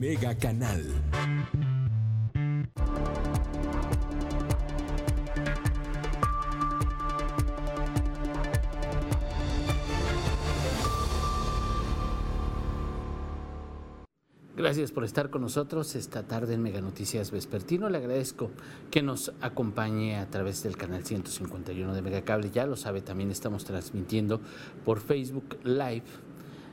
Mega Canal. Gracias por estar con nosotros esta tarde en Mega Noticias Vespertino. Le agradezco que nos acompañe a través del canal 151 de Megacable. Ya lo sabe, también estamos transmitiendo por Facebook Live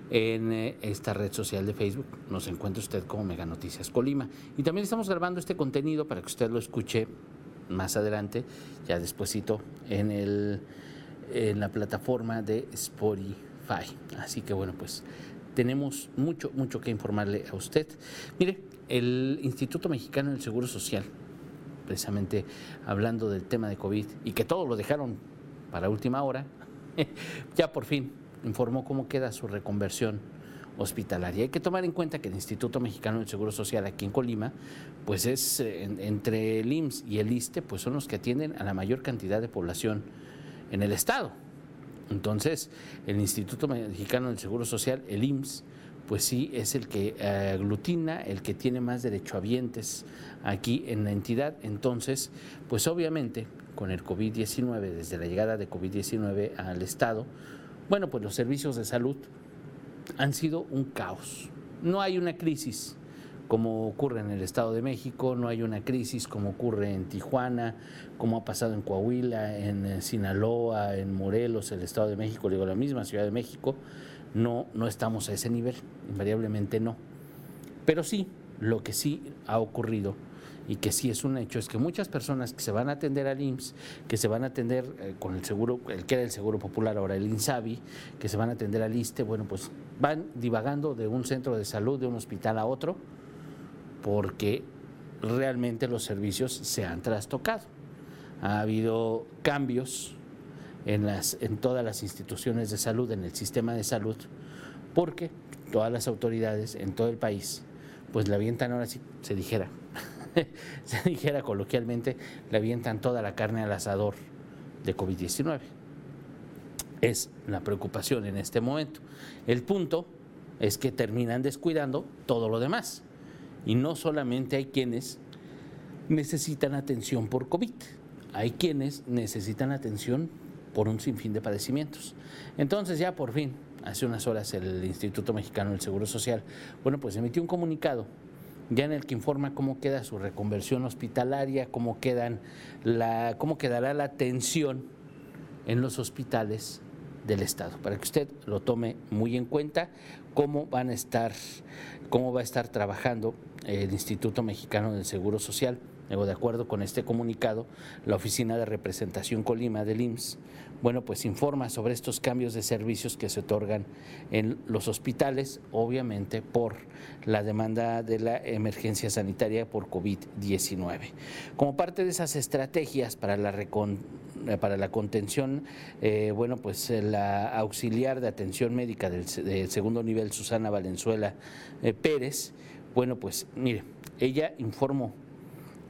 en eh, esta red social de Facebook. Nos encuentra usted como Mega Noticias Colima. Y también estamos grabando este contenido para que usted lo escuche más adelante, ya despuesito, en, el, en la plataforma de Spotify. Así que bueno, pues tenemos mucho, mucho que informarle a usted. Mire, el Instituto Mexicano del Seguro Social, precisamente hablando del tema de COVID y que todo lo dejaron para última hora, ya por fin informó cómo queda su reconversión hospitalaria. Hay que tomar en cuenta que el Instituto Mexicano del Seguro Social aquí en Colima, pues es eh, entre el IMSS y el ISTE, pues son los que atienden a la mayor cantidad de población en el estado. Entonces, el Instituto Mexicano del Seguro Social, el IMSS, pues sí es el que aglutina, el que tiene más derechohabientes aquí en la entidad. Entonces, pues obviamente con el COVID-19, desde la llegada de COVID-19 al Estado, bueno, pues los servicios de salud han sido un caos. No hay una crisis como ocurre en el Estado de México, no hay una crisis como ocurre en Tijuana, como ha pasado en Coahuila, en eh, Sinaloa, en Morelos, el Estado de México, digo la misma Ciudad de México, no, no estamos a ese nivel, invariablemente no. Pero sí, lo que sí ha ocurrido y que sí es un hecho es que muchas personas que se van a atender al IMSS, que se van a atender eh, con el seguro, el que era el seguro popular, ahora el INSABI, que se van a atender al ISTE, bueno, pues van divagando de un centro de salud, de un hospital a otro, porque realmente los servicios se han trastocado. Ha habido cambios en, las, en todas las instituciones de salud, en el sistema de salud, porque todas las autoridades en todo el país, pues le avientan ahora sí, se dijera, se dijera coloquialmente, le avientan toda la carne al asador de COVID-19. Es la preocupación en este momento. El punto es que terminan descuidando todo lo demás. Y no solamente hay quienes necesitan atención por COVID, hay quienes necesitan atención por un sinfín de padecimientos. Entonces ya por fin, hace unas horas el Instituto Mexicano del Seguro Social, bueno, pues emitió un comunicado ya en el que informa cómo queda su reconversión hospitalaria, cómo, quedan la, cómo quedará la atención en los hospitales del Estado, para que usted lo tome muy en cuenta, cómo van a estar, cómo va a estar trabajando el Instituto Mexicano del Seguro Social. de acuerdo con este comunicado, la Oficina de Representación Colima del IMSS, bueno, pues informa sobre estos cambios de servicios que se otorgan en los hospitales, obviamente por la demanda de la emergencia sanitaria por COVID-19. Como parte de esas estrategias para la, para la contención, eh, bueno, pues la auxiliar de atención médica del, segundo nivel, Susana Valenzuela eh, Pérez, bueno, pues mire, ella informó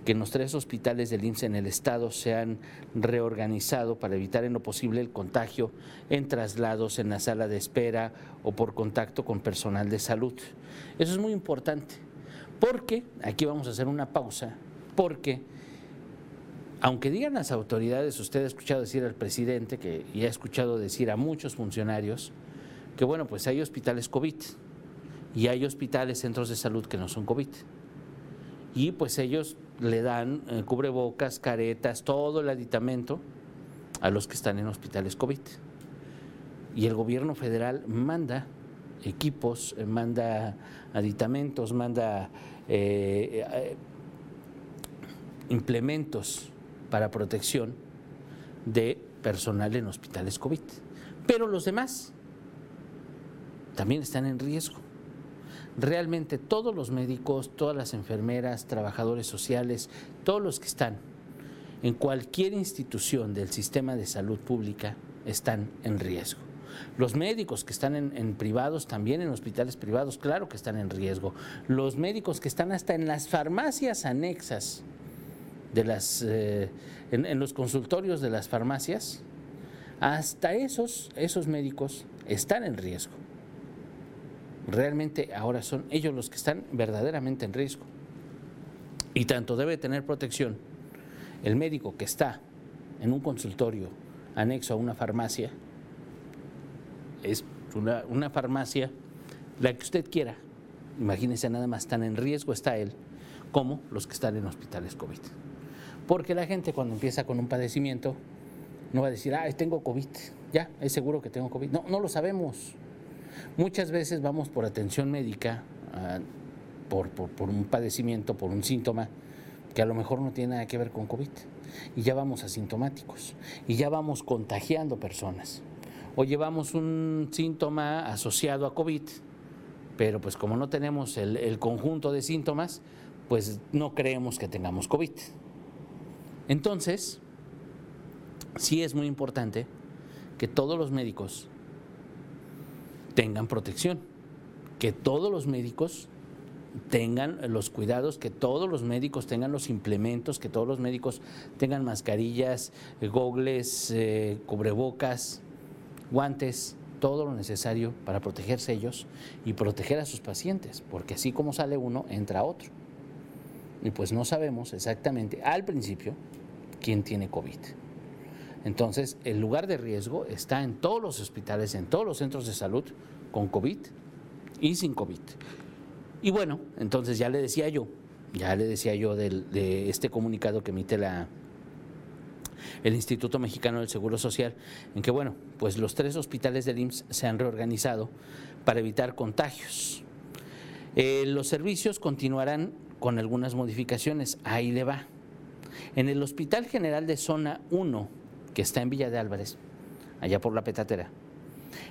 que los tres hospitales del IMSS en el estado se han reorganizado para evitar en lo posible el contagio en traslados en la sala de espera o por contacto con personal de salud. Eso es muy importante, porque aquí vamos a hacer una pausa, porque aunque digan las autoridades, usted ha escuchado decir al presidente que, y ha escuchado decir a muchos funcionarios que bueno, pues hay hospitales COVID y hay hospitales, centros de salud que no son COVID. Y pues ellos le dan eh, cubrebocas, caretas, todo el aditamento a los que están en hospitales COVID. Y el gobierno federal manda equipos, eh, manda aditamentos, manda eh, implementos para protección de personal en hospitales COVID. Pero los demás también están en riesgo realmente todos los médicos, todas las enfermeras, trabajadores sociales, todos los que están en cualquier institución del sistema de salud pública están en riesgo. Los médicos que están en, privados, también en hospitales privados, claro que están en riesgo. Los médicos que están hasta en las farmacias anexas de las, eh, en, en, los consultorios de las farmacias, hasta esos, esos médicos están en riesgo realmente ahora son ellos los que están verdaderamente en riesgo. Y tanto debe tener protección el médico que está en un consultorio anexo a una farmacia, es una, una farmacia, la que usted quiera, imagínense nada más, tan en riesgo está él como los que están en hospitales COVID. Porque la gente cuando empieza con un padecimiento no va a decir, ah, tengo COVID, ya, es seguro que tengo COVID. No, no lo sabemos. Muchas veces vamos por atención médica, ah, por, por, un padecimiento, por un síntoma, que a lo mejor no tiene nada que ver con COVID. Y ya vamos asintomáticos. Y ya vamos contagiando personas. O llevamos un síntoma asociado a COVID, pero pues como no tenemos el, el conjunto de síntomas, pues no creemos que tengamos COVID. Entonces, sí es muy importante que todos los médicos tengan protección, que todos los médicos tengan los cuidados, que todos los médicos tengan los implementos, que todos los médicos tengan mascarillas, gogles, eh, cubrebocas, guantes, todo lo necesario para protegerse ellos y proteger a sus pacientes, porque así como sale uno, entra otro. Y pues no sabemos exactamente al principio quién tiene COVID. Entonces, el lugar de riesgo está en todos los hospitales, en todos los centros de salud, con COVID y sin COVID. Y bueno, entonces ya le decía yo, ya le decía yo de este comunicado que emite la, el Instituto Mexicano del Seguro Social, en que, bueno, pues los tres hospitales del IMSS se han reorganizado para evitar contagios. Eh, los servicios continuarán con algunas modificaciones, ahí le va. En el Hospital General de Zona 1, que está en Villa de Álvarez, allá por la petatera.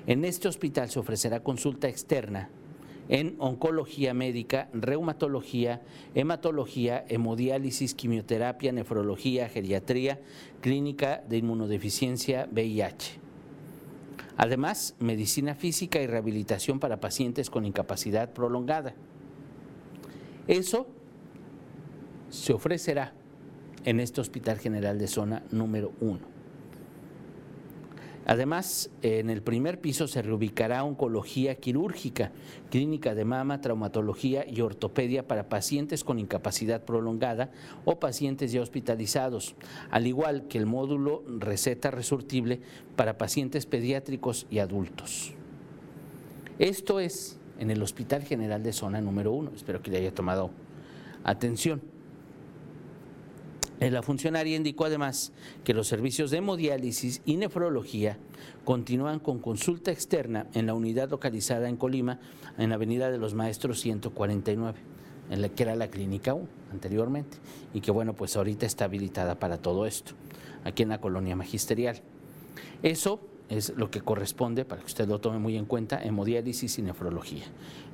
En este hospital se ofrecerá consulta externa en oncología médica, reumatología, hematología, hemodiálisis, quimioterapia, nefrología, geriatría, clínica de inmunodeficiencia, VIH. Además, medicina física y rehabilitación para pacientes con incapacidad prolongada. Eso se ofrecerá en este Hospital General de Zona número 1. Además, en el primer piso se reubicará oncología quirúrgica, clínica de mama, traumatología y ortopedia para pacientes con incapacidad prolongada o pacientes ya hospitalizados, al igual que el módulo receta resurtible para pacientes pediátricos y adultos. Esto es en el Hospital General de Zona número 1. Espero que le haya tomado atención. La funcionaria indicó además que los servicios de hemodiálisis y nefrología continúan con consulta externa en la unidad localizada en Colima, en la Avenida de los Maestros 149, en la que era la clínica U anteriormente, y que bueno, pues ahorita está habilitada para todo esto, aquí en la colonia magisterial. Eso es lo que corresponde, para que usted lo tome muy en cuenta, hemodiálisis y nefrología.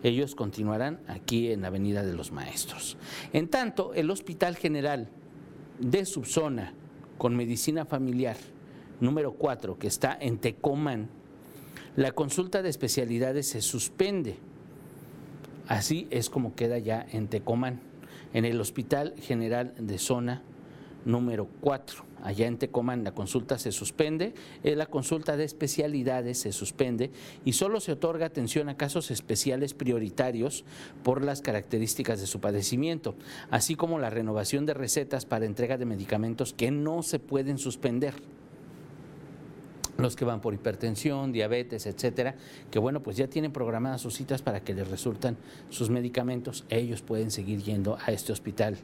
Ellos continuarán aquí en la Avenida de los Maestros. En tanto, el Hospital General de subzona con medicina familiar número 4, que está en Tecomán, la consulta de especialidades se suspende. Así es como queda ya en Tecomán, en el Hospital General de Zona número 4 allá en Tecomán la consulta se suspende, eh, la consulta de especialidades se suspende y solo se otorga atención a casos especiales prioritarios por las características de su padecimiento, así como la renovación de recetas para entrega de medicamentos que no se pueden suspender. Los que van por hipertensión, diabetes, etcétera, que bueno, pues ya tienen programadas sus citas para que les resultan sus medicamentos, ellos pueden seguir yendo a este hospital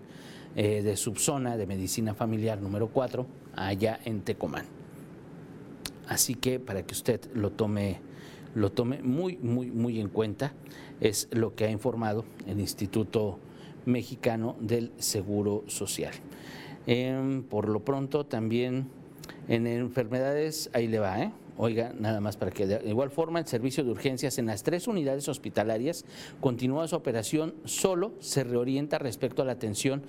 eh, de subzona de medicina familiar número 4, allá en Tecomán. Así que para que usted lo tome, lo tome muy, muy, muy en cuenta, es lo que ha informado el Instituto Mexicano del Seguro Social. Em, por lo pronto también en enfermedades, ahí le va, ¿eh? Oiga, nada más para que de igual forma el servicio de urgencias en las tres unidades hospitalarias continúa su operación, solo se reorienta respecto a la atención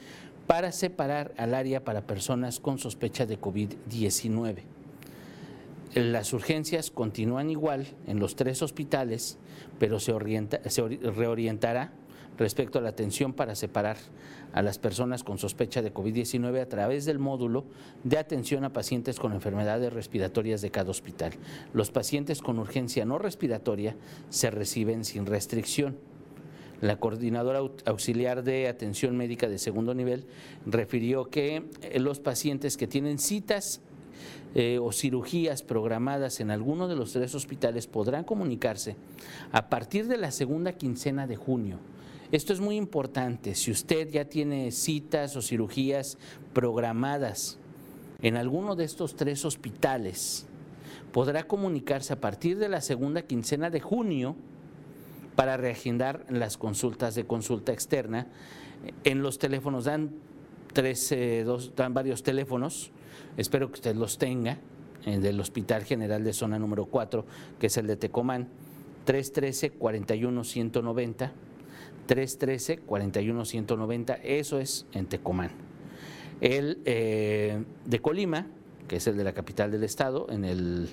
para separar al área para personas con sospecha de COVID-19. Las urgencias continúan igual en los tres hospitales, pero se, se reorientará respecto a la atención para separar a las personas con sospecha de COVID-19 a través del módulo de atención a pacientes con enfermedades respiratorias de cada hospital. Los pacientes con urgencia no respiratoria se reciben sin restricción. La coordinadora auxiliar de atención médica de segundo nivel refirió que eh, los pacientes que tienen citas eh, o cirugías programadas en alguno de los tres hospitales podrán comunicarse a partir de la segunda quincena de junio. Esto es muy importante. Si usted ya tiene citas o cirugías programadas en alguno de estos tres hospitales, podrá comunicarse a partir de la segunda quincena de junio para reagendar las consultas de consulta externa. En los teléfonos dan, tres, eh, dos, dan varios teléfonos, espero que usted los tenga, el del Hospital General de Zona número 4, que es el de Tecomán, 313-41-190, 313-41-190, eso es en Tecomán. El eh, de Colima, que es el de la capital del estado, en el,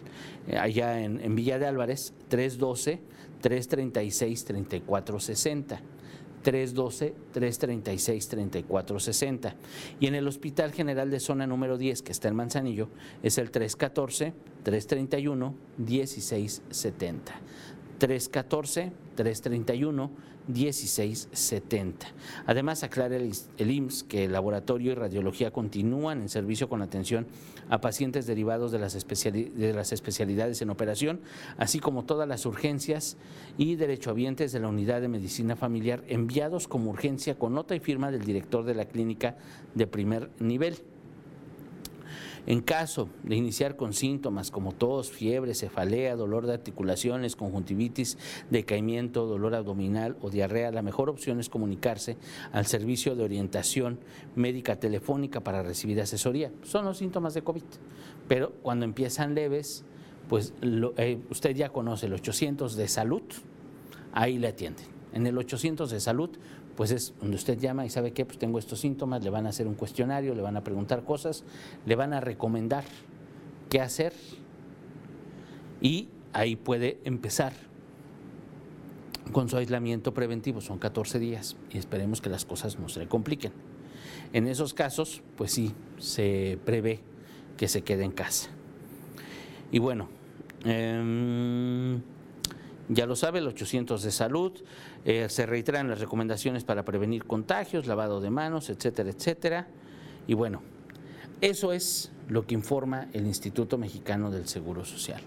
eh, allá en, en Villa de Álvarez, 312 336-3460. 312-336-3460. Y en el Hospital General de Zona número 10, que está en Manzanillo, es el 314-331-1670. 314-331-1670. 1670. Además, aclara el, IMSS que el laboratorio y radiología continúan en servicio con atención a pacientes derivados de las, de las especialidades en operación, así como todas las urgencias y derechohabientes de la unidad de medicina familiar enviados como urgencia con nota y firma del director de la clínica de primer nivel. En caso de iniciar con síntomas como tos, fiebre, cefalea, dolor de articulaciones, conjuntivitis, decaimiento, dolor abdominal o diarrea, la mejor opción es comunicarse al servicio de orientación médica telefónica para recibir asesoría. Son los síntomas de COVID, pero cuando empiezan leves, pues eh, usted ya conoce el 800 de salud, ahí le atienden. En el 800 de salud pues es donde usted llama y sabe que pues tengo estos síntomas, le van a hacer un cuestionario, le van a preguntar cosas, le van a recomendar qué hacer y ahí puede empezar con su aislamiento preventivo, son 14 días y esperemos que las cosas no se le compliquen. En esos casos, pues sí, se prevé que se quede en casa. Y bueno, eh, ya lo sabe, el 800 de salud, eh, se reiteran las recomendaciones para prevenir contagios, lavado de manos, etcétera, etcétera. Y bueno, eso es lo que informa el Instituto Mexicano del Seguro Social.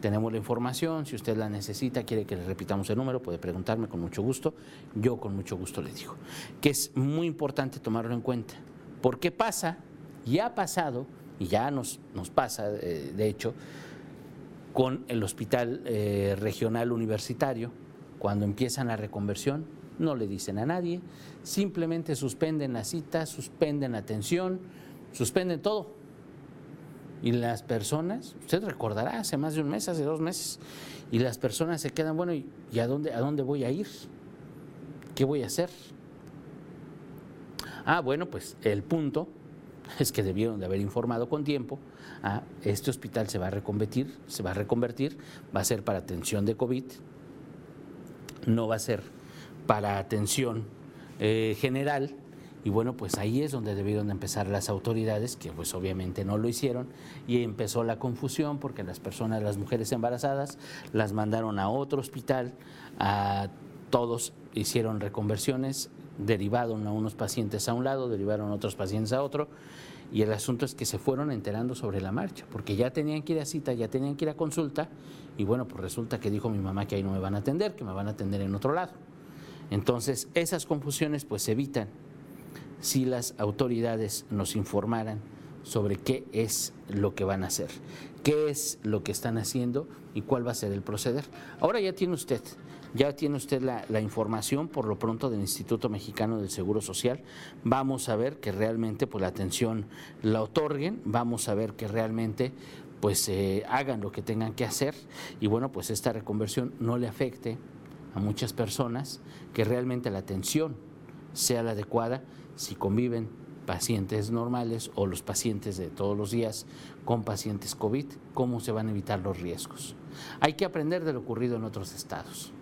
Tenemos la información, si usted la necesita, quiere que le repitamos el número, puede preguntarme con mucho gusto, yo con mucho gusto le digo, que es muy importante tomarlo en cuenta, porque pasa, y ha pasado, y ya nos, nos pasa, eh, de hecho, con el Hospital eh, Regional Universitario. Cuando empiezan la reconversión, no le dicen a nadie, simplemente suspenden la cita, suspenden la atención, suspenden todo. Y las personas, usted recordará, hace más de un mes, hace dos meses, y las personas se quedan, bueno, ¿y a dónde, a dónde voy a ir? ¿Qué voy a hacer? Ah, bueno, pues el punto es que debieron de haber informado con tiempo, a este hospital se va a reconvertir, se va a reconvertir, va a ser para atención de COVID, no va a ser para atención eh, general, y bueno, pues ahí es donde debieron empezar las autoridades, que pues obviamente no lo hicieron, y empezó la confusión porque las personas, las mujeres embarazadas, las mandaron a otro hospital, a todos hicieron reconversiones, derivaron a unos pacientes a un lado, derivaron a otros pacientes a otro, y el asunto es que se fueron enterando sobre la marcha, porque ya tenían que ir a cita, ya tenían que ir a consulta, y bueno, pues resulta que dijo mi mamá que ahí no me van a atender, que me van a atender en otro lado. Entonces, esas confusiones pues se evitan si las autoridades nos informaran sobre qué es lo que van a hacer, qué es lo que están haciendo y cuál va a ser el proceder. Ahora ya tiene usted ya tiene usted la, información por lo pronto del Instituto Mexicano del Seguro Social. Vamos a ver que realmente pues, la atención la otorguen, vamos a ver que realmente pues eh, hagan lo que tengan que hacer y bueno, pues esta reconversión no le afecte a muchas personas, que realmente la atención sea la adecuada si conviven pacientes normales o los pacientes de todos los días con pacientes COVID, cómo se van a evitar los riesgos. Hay que aprender de lo ocurrido en otros estados.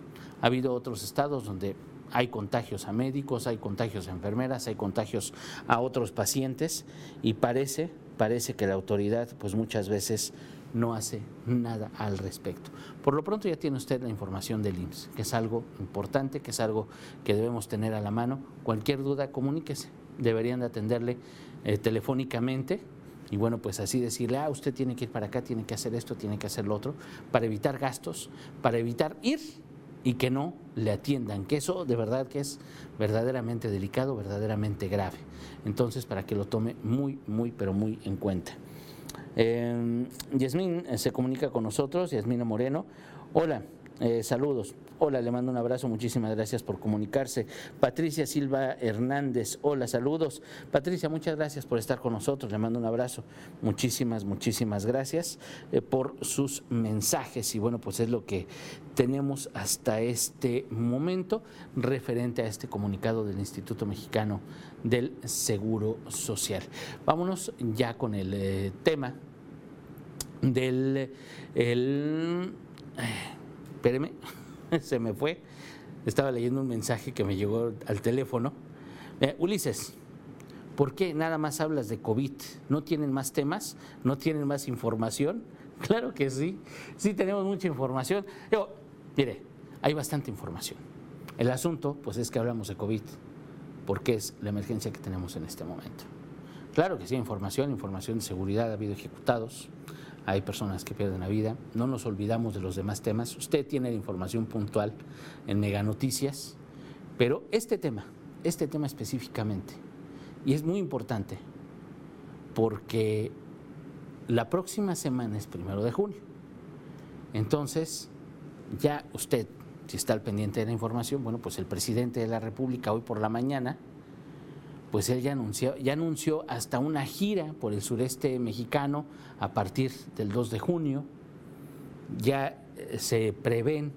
Ha habido otros estados donde hay contagios a médicos, hay contagios a enfermeras, hay contagios a otros pacientes y parece, parece que la autoridad pues muchas veces no hace nada al respecto. Por lo pronto ya tiene usted la información del IMSS, que es algo importante, que es algo que debemos tener a la mano. Cualquier duda, comuníquese. Deberían de atenderle eh, telefónicamente y bueno, pues así decirle, ah, usted tiene que ir para acá, tiene que hacer esto, tiene que hacer lo otro, para evitar gastos, para evitar ir y que no le atiendan, que eso de verdad que es verdaderamente delicado, verdaderamente grave. Entonces, para que lo tome muy, muy, pero muy en cuenta. Yasmín eh, se comunica con nosotros, Yasmina Moreno. Hola, eh, saludos. Hola, le mando un abrazo, muchísimas gracias por comunicarse. Patricia Silva Hernández, hola, saludos. Patricia, muchas gracias por estar con nosotros, le mando un abrazo. Muchísimas, muchísimas gracias eh, por sus mensajes y bueno, pues es lo que tenemos hasta este momento referente a este comunicado del Instituto Mexicano del Seguro Social. Vámonos ya con el eh, tema del... El, espéreme, se me fue. Estaba leyendo un mensaje que me llegó al teléfono. Eh, Ulises, ¿por qué nada más hablas de COVID? ¿No tienen más temas? ¿No tienen más información? Claro que sí, sí tenemos mucha información. Yo, mire, hay bastante información. El asunto, pues es que hablamos de COVID, porque es la emergencia que tenemos en este momento. Claro que sí, información, información de seguridad, ha habido ejecutados, hay personas que pierden la vida, no nos olvidamos de los demás temas. Usted tiene la información puntual en Mega Noticias, pero este tema, este tema específicamente, y es muy importante, porque la próxima semana es primero de junio. Entonces, ya usted, si está al pendiente de la información, bueno, pues el presidente de la República hoy por la mañana pues él ya anunció, ya anunció hasta una gira por el sureste mexicano a partir del 2 de junio. Ya eh, se prevén,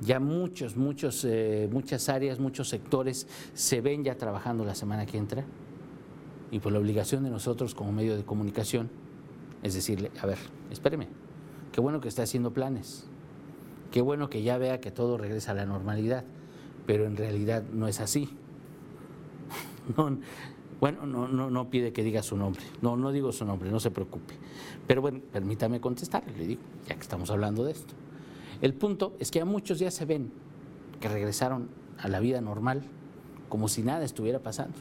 ya muchos, muchos, eh, muchas áreas, muchos sectores se ven ya trabajando la semana que entra. Y por la obligación de nosotros como medio de comunicación es decirle, a ver, espéreme, qué bueno que está haciendo planes, qué bueno que ya vea que todo regresa a la normalidad, pero en realidad no es así bueno, no, pide que diga su nombre. No, no digo su nombre, no se preocupe. Pero bueno, permítame contestarle, le digo, ya que estamos hablando de esto. El punto es que a muchos ya se ven que regresaron a la vida normal, como si nada estuviera pasando.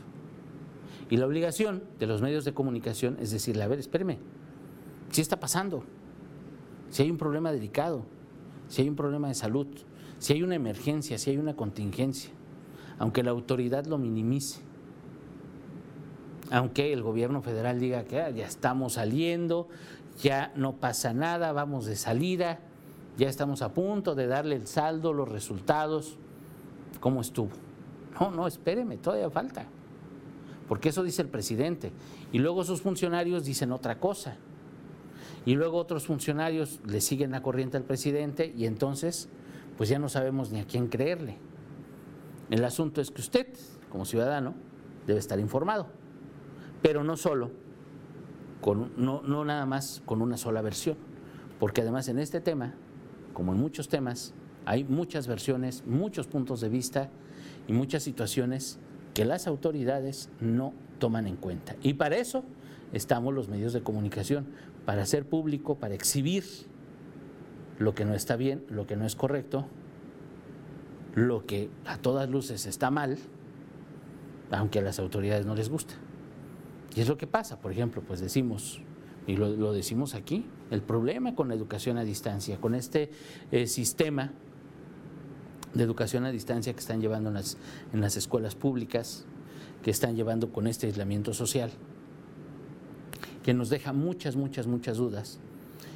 Y la obligación de los medios de comunicación es decirle, a ver, espéreme, si está pasando, si hay un problema delicado, si hay un problema de salud, si hay una emergencia, si hay una contingencia, aunque la autoridad lo minimice, aunque el gobierno federal diga que ah, ya estamos saliendo, ya no pasa nada, vamos de salida, ya estamos a punto de darle el saldo, los resultados, ¿cómo estuvo? No, no, espéreme, todavía falta, porque eso dice el presidente. Y luego sus funcionarios dicen otra cosa. Y luego otros funcionarios le siguen la corriente al presidente y entonces, pues ya no sabemos ni a quién creerle. El asunto es que usted, como ciudadano, debe estar informado pero no solo, con, no, no nada más con una sola versión, porque además en este tema, como en muchos temas, hay muchas versiones, muchos puntos de vista y muchas situaciones que las autoridades no toman en cuenta. Y para eso estamos los medios de comunicación, para hacer público, para exhibir lo que no está bien, lo que no es correcto, lo que a todas luces está mal, aunque a las autoridades no les gusta. Y es lo que pasa, por ejemplo, pues decimos, y lo, decimos aquí, el problema con la educación a distancia, con este eh, sistema de educación a distancia que están llevando en las, en las escuelas públicas, que están llevando con este aislamiento social, que nos deja muchas, muchas, muchas dudas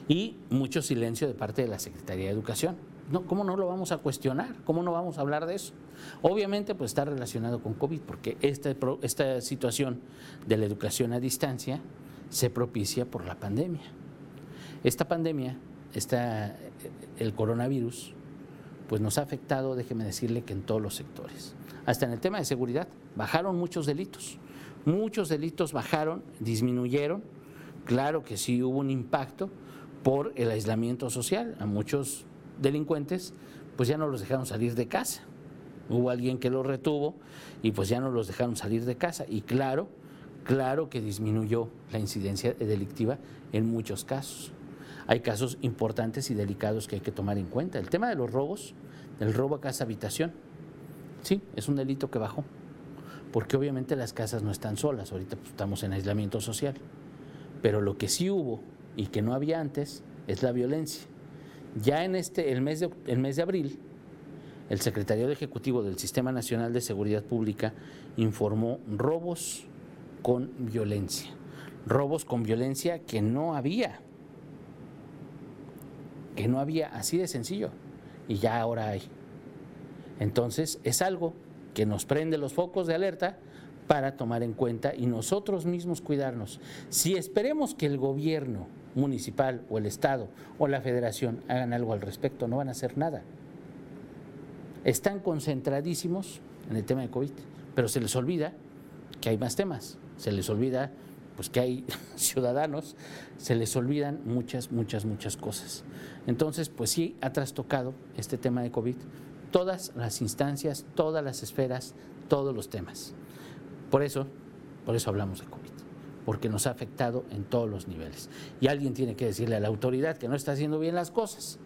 y mucho silencio de parte de la Secretaría de Educación. No, ¿Cómo no lo vamos a cuestionar? ¿Cómo no vamos a hablar de eso? Obviamente, pues está relacionado con COVID, porque esta, esta situación de la educación a distancia se propicia por la pandemia. Esta pandemia, esta, el coronavirus, pues nos ha afectado, déjeme decirle, que en todos los sectores. Hasta en el tema de seguridad, bajaron muchos delitos. Muchos delitos bajaron, disminuyeron. Claro que sí hubo un impacto por el aislamiento social. A muchos delincuentes, pues ya no los dejaron salir de casa. Hubo alguien que los retuvo y pues ya no los dejaron salir de casa. Y claro, claro que disminuyó la incidencia delictiva en muchos casos. Hay casos importantes y delicados que hay que tomar en cuenta. El tema de los robos, el robo a casa habitación, sí, es un delito que bajó, porque obviamente las casas no están solas, ahorita pues, estamos en aislamiento social, pero lo que sí hubo y que no había antes es la violencia. Ya en este, el mes de, el mes de abril, el secretario ejecutivo del Sistema Nacional de Seguridad Pública informó robos con violencia. Robos con violencia que no había. Que no había, así de sencillo. Y ya ahora hay. Entonces es algo que nos prende los focos de alerta para tomar en cuenta y nosotros mismos cuidarnos. Si esperemos que el gobierno municipal o el Estado o la federación hagan algo al respecto, no van a hacer nada están concentradísimos en el tema de COVID, pero se les olvida que hay más temas, se les olvida pues que hay ciudadanos, se les olvidan muchas, muchas, muchas cosas. Entonces, pues sí ha trastocado este tema de COVID todas las instancias, todas las esferas, todos los temas. Por eso, por eso hablamos de COVID, porque nos ha afectado en todos los niveles. Y alguien tiene que decirle a la autoridad que no está haciendo bien las cosas.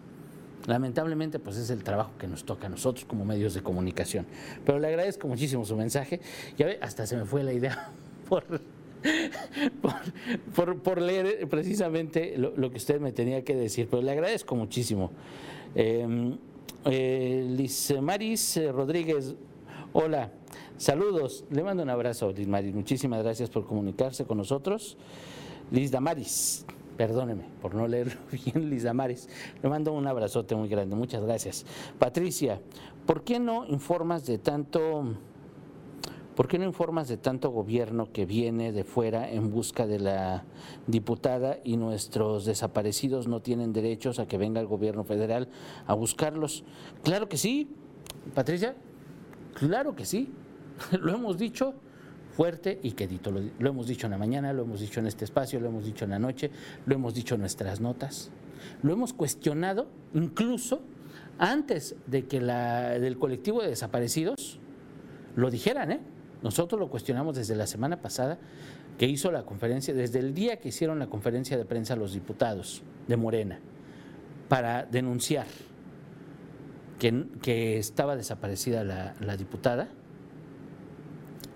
Lamentablemente, pues es el trabajo que nos toca a nosotros como medios de comunicación. Pero le agradezco muchísimo su mensaje. Ya ve, hasta se me fue la idea por, por, leer precisamente lo, que usted me tenía que decir. Pero le agradezco muchísimo. Em, eh, Liz Maris Rodríguez, hola. Saludos, le mando un abrazo, Liz Maris. Muchísimas gracias por comunicarse con nosotros. Liz Damaris, Perdóneme por no leerlo bien, Liz Damaris. Le mando un abrazote muy grande. Muchas gracias. Patricia, ¿por qué no informas de tanto... ¿Por qué no informas de tanto gobierno que viene de fuera en busca de la diputada y nuestros desaparecidos no tienen derechos a que venga el gobierno federal a buscarlos? Claro que sí, Patricia, claro que sí. Lo hemos dicho fuerte y quedito. Lo, lo, hemos dicho en la mañana, lo hemos dicho en este espacio, lo hemos dicho en la noche, lo hemos dicho en nuestras notas. Lo hemos cuestionado incluso antes de que la, del colectivo de desaparecidos lo dijeran. ¿eh? Nosotros lo cuestionamos desde la semana pasada que hizo la conferencia, desde el día que hicieron la conferencia de prensa los diputados de Morena, para denunciar que, que estaba desaparecida la, la diputada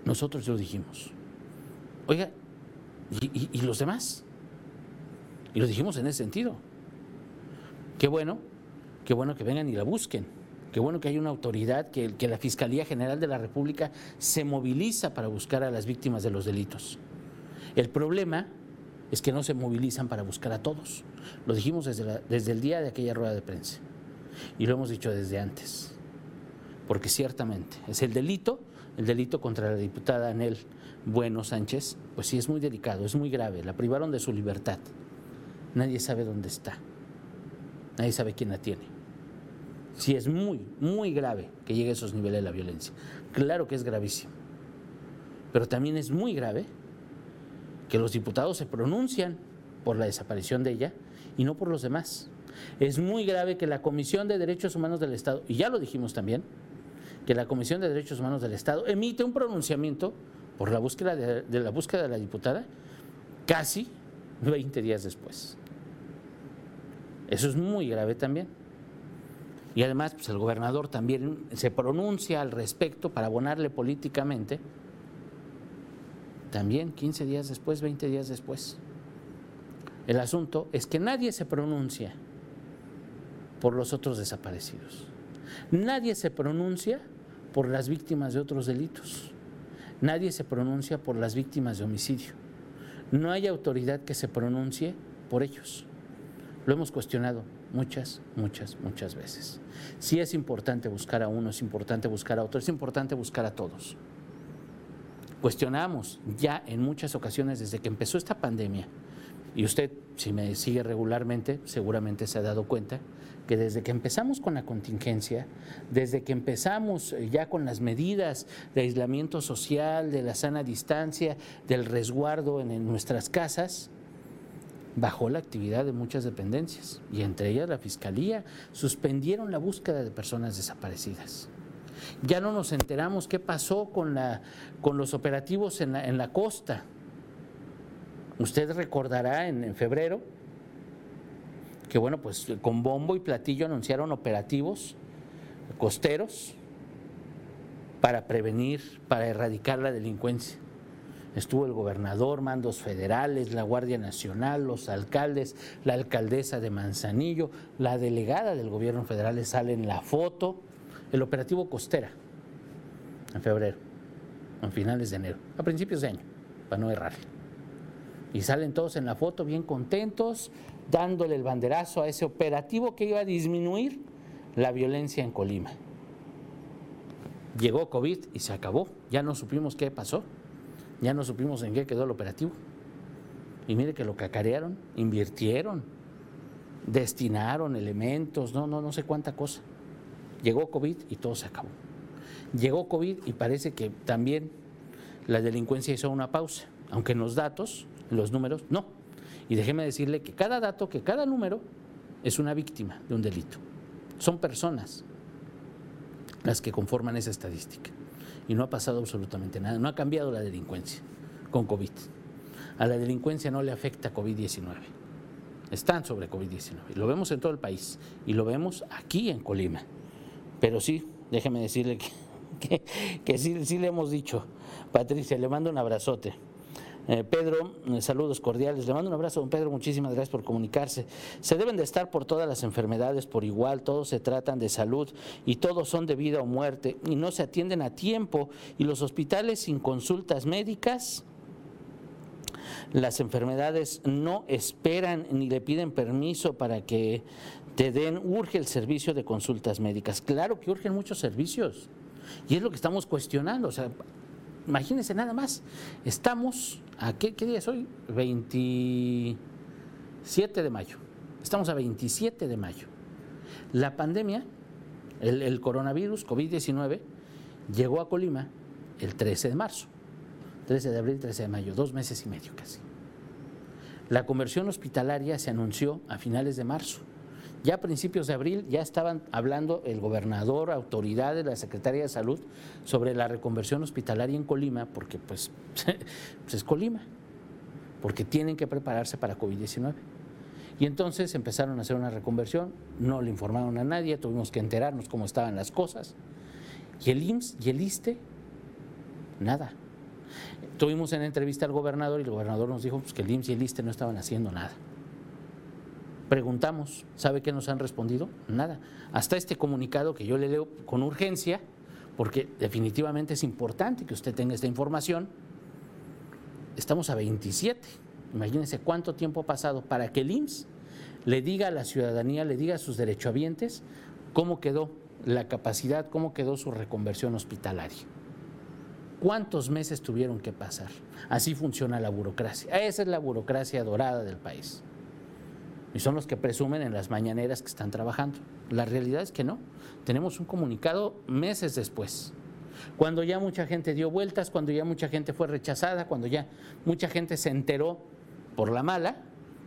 nosotros lo dijimos. Oiga, ¿y, los demás? Y lo dijimos en ese sentido. Qué bueno, qué bueno que vengan y la busquen. Qué bueno que hay una autoridad, que, que la Fiscalía General de la República se moviliza para buscar a las víctimas de los delitos. El problema es que no se movilizan para buscar a todos. Lo dijimos desde, desde el día de aquella rueda de prensa. Y lo hemos dicho desde antes. Porque ciertamente es el delito el delito contra la diputada Anel Bueno Sánchez, pues sí es muy delicado, es muy grave. La privaron de su libertad. Nadie sabe dónde está. Nadie sabe quién la tiene. Sí es muy, muy grave que llegue a esos niveles la violencia. Claro que es gravísimo. Pero también es muy grave que los diputados se pronuncian por la desaparición de ella y no por los demás. Es muy grave que la Comisión de Derechos Humanos del Estado, y ya lo dijimos también, que la Comisión de Derechos Humanos del Estado emite un pronunciamiento por la búsqueda de, la búsqueda de la diputada casi 20 días después. Eso es muy grave también. Y además, pues el gobernador también se pronuncia al respecto para abonarle políticamente, también 15 días después, 20 días después. El asunto es que nadie se pronuncia por los otros desaparecidos. Nadie se pronuncia por las víctimas de otros delitos. Nadie se pronuncia por las víctimas de homicidio. No hay autoridad que se pronuncie por ellos. Lo hemos cuestionado muchas, muchas, muchas veces. Si es importante buscar a uno, es importante buscar a otro, es importante buscar a todos. Cuestionamos ya en muchas ocasiones desde que empezó esta pandemia, y usted, si me sigue regularmente, seguramente se ha dado cuenta que desde que empezamos con la contingencia, desde que empezamos eh, ya con las medidas de aislamiento social, de la sana distancia, del resguardo en, nuestras casas, bajó la actividad de muchas dependencias y entre ellas la Fiscalía suspendieron la búsqueda de personas desaparecidas. Ya no nos enteramos qué pasó con, la, con los operativos en la, costa. Usted recordará en, en febrero que, bueno, pues con bombo y platillo anunciaron operativos costeros para prevenir, para erradicar la delincuencia. Estuvo el gobernador, mandos federales, la Guardia Nacional, los alcaldes, la alcaldesa de Manzanillo, la delegada del gobierno federal sale en la foto, el operativo Costera, en febrero, en finales de enero, a principios de año, para no errar. Y salen todos en la foto bien contentos, dándole el banderazo a ese operativo que iba a disminuir la violencia en Colima. Llegó COVID y se acabó, ya no supimos qué pasó, ya no supimos en qué quedó el operativo. Y mire que lo cacarearon, invirtieron, destinaron elementos, no, no, no sé cuánta cosa. Llegó COVID y todo se acabó. Llegó COVID y parece que también la delincuencia hizo una pausa, aunque en los datos, en los números, no. Y déjeme decirle que cada dato, que cada número es una víctima de un delito. Son personas las que conforman esa estadística. Y no ha pasado absolutamente nada. No ha cambiado la delincuencia con COVID. A la delincuencia no le afecta COVID-19. Están sobre COVID-19. Lo vemos en todo el país y lo vemos aquí en Colima. Pero sí, déjeme decirle que, sí, sí le hemos dicho, Patricia, le mando un abrazote. Eh, Pedro, eh, saludos cordiales. Le mando un abrazo, don Pedro. Muchísimas gracias por comunicarse. Se deben de estar por todas las enfermedades por igual. Todos se tratan de salud y todos son de vida o muerte y no se atienden a tiempo. Y los hospitales sin consultas médicas las enfermedades no esperan ni le piden permiso para que te den, urge el servicio de consultas médicas. Claro que urgen muchos servicios y es lo que estamos cuestionando. O sea, imagínense nada más, estamos, ¿a qué, día es hoy? 27 de mayo. Estamos a 27 de mayo. La pandemia, el, el coronavirus, COVID-19, llegó a Colima el 13 de marzo. 13 de abril, 13 de mayo, dos meses y medio casi. La conversión hospitalaria se anunció a finales de marzo. Ya a principios de abril ya estaban hablando el gobernador, autoridades, la Secretaría de Salud sobre la reconversión hospitalaria en Colima, porque pues, pues es Colima, porque tienen que prepararse para COVID-19. Y entonces empezaron a hacer una reconversión, no le informaron a nadie, tuvimos que enterarnos cómo estaban las cosas. Y el IMSS y el ISTE, nada. Tuvimos en entrevista al gobernador y el gobernador nos dijo pues, que el IMSS y el ISTE no estaban haciendo nada. Preguntamos, ¿sabe qué nos han respondido? Nada. Hasta este comunicado que yo le leo con urgencia, porque definitivamente es importante que usted tenga esta información, estamos a 27. Imagínense cuánto tiempo ha pasado para que el IMSS le diga a la ciudadanía, le diga a sus derechohabientes cómo quedó la capacidad, cómo quedó su reconversión hospitalaria. ¿Cuántos meses tuvieron que pasar? Así funciona la burocracia. Esa es la burocracia dorada del país y son los que presumen en las mañaneras que están trabajando. La realidad es que no. Tenemos un comunicado meses después, cuando ya mucha gente dio vueltas, cuando ya mucha gente fue rechazada, cuando ya mucha gente se enteró por la mala,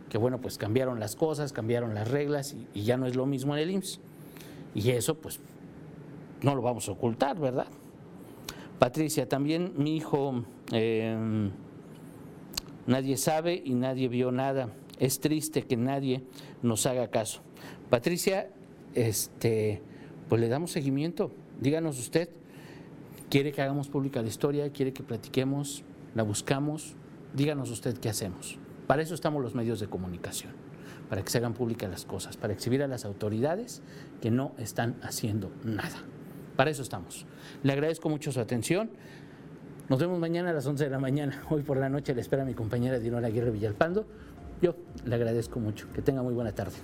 que bueno, pues cambiaron las cosas, cambiaron las reglas y, ya no es lo mismo en el IMSS. Y eso pues no lo vamos a ocultar, ¿verdad? Patricia, también mi hijo, eh, nadie sabe y nadie vio nada es triste que nadie nos haga caso. Patricia, este, pues le damos seguimiento. Díganos usted, ¿quiere que hagamos pública la historia? ¿Quiere que platiquemos? ¿La buscamos? Díganos usted qué hacemos. Para eso estamos los medios de comunicación, para que se hagan públicas las cosas, para exhibir a las autoridades que no están haciendo nada. Para eso estamos. Le agradezco mucho su atención. Nos vemos mañana a las 11 de la mañana. Hoy por la noche le espera mi compañera Dinora Aguirre Villalpando. Yo le agradezco mucho. Que tenga muy buena tarde.